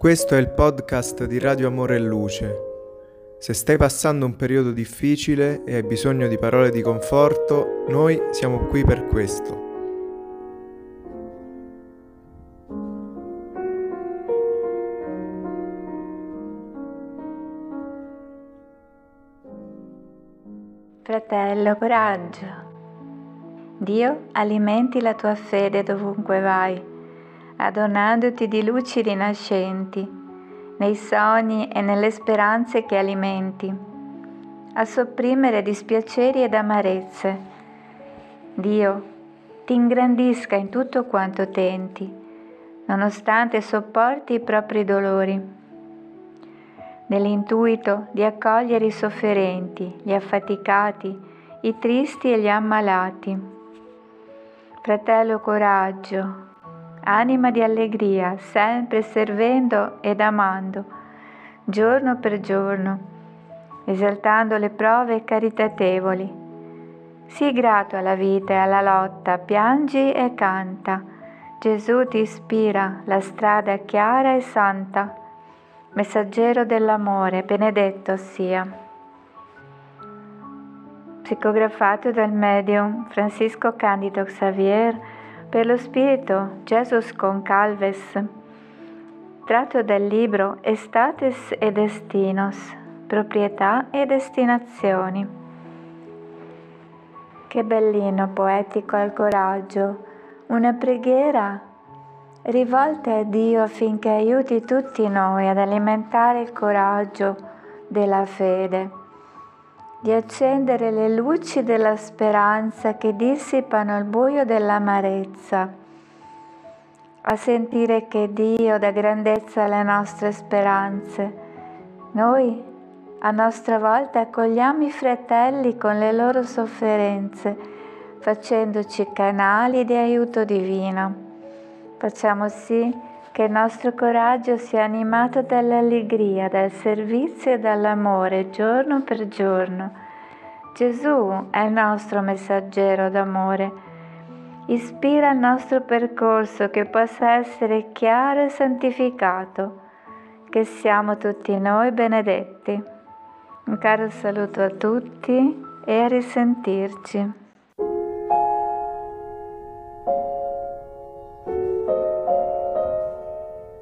Questo è il podcast di Radio Amore e Luce. Se stai passando un periodo difficile e hai bisogno di parole di conforto, noi siamo qui per questo. Fratello, coraggio. Dio alimenti la tua fede dovunque vai adornandoti di luci rinascenti, nei sogni e nelle speranze che alimenti, a sopprimere dispiaceri ed amarezze. Dio ti ingrandisca in tutto quanto tenti, nonostante sopporti i propri dolori, nell'intuito di accogliere i sofferenti, gli affaticati, i tristi e gli ammalati. Fratello coraggio, anima di allegria, sempre servendo ed amando, giorno per giorno, esaltando le prove caritatevoli. Sii grato alla vita e alla lotta, piangi e canta. Gesù ti ispira la strada chiara e santa, messaggero dell'amore, benedetto sia. Psicografato dal medium Francisco Candido Xavier, per lo Spirito Jesus Concalves, tratto dal libro Estates e Destinos, proprietà e destinazioni. Che bellino poetico al coraggio, una preghiera rivolta a Dio affinché aiuti tutti noi ad alimentare il coraggio della fede di accendere le luci della speranza che dissipano il buio dell'amarezza, a sentire che Dio dà grandezza alle nostre speranze. Noi a nostra volta accogliamo i fratelli con le loro sofferenze, facendoci canali di aiuto divino. Facciamo sì che il nostro coraggio sia animato dall'allegria, dal servizio e dall'amore giorno per giorno. Gesù è il nostro messaggero d'amore. Ispira il nostro percorso che possa essere chiaro e santificato, che siamo tutti noi benedetti. Un caro saluto a tutti e a risentirci.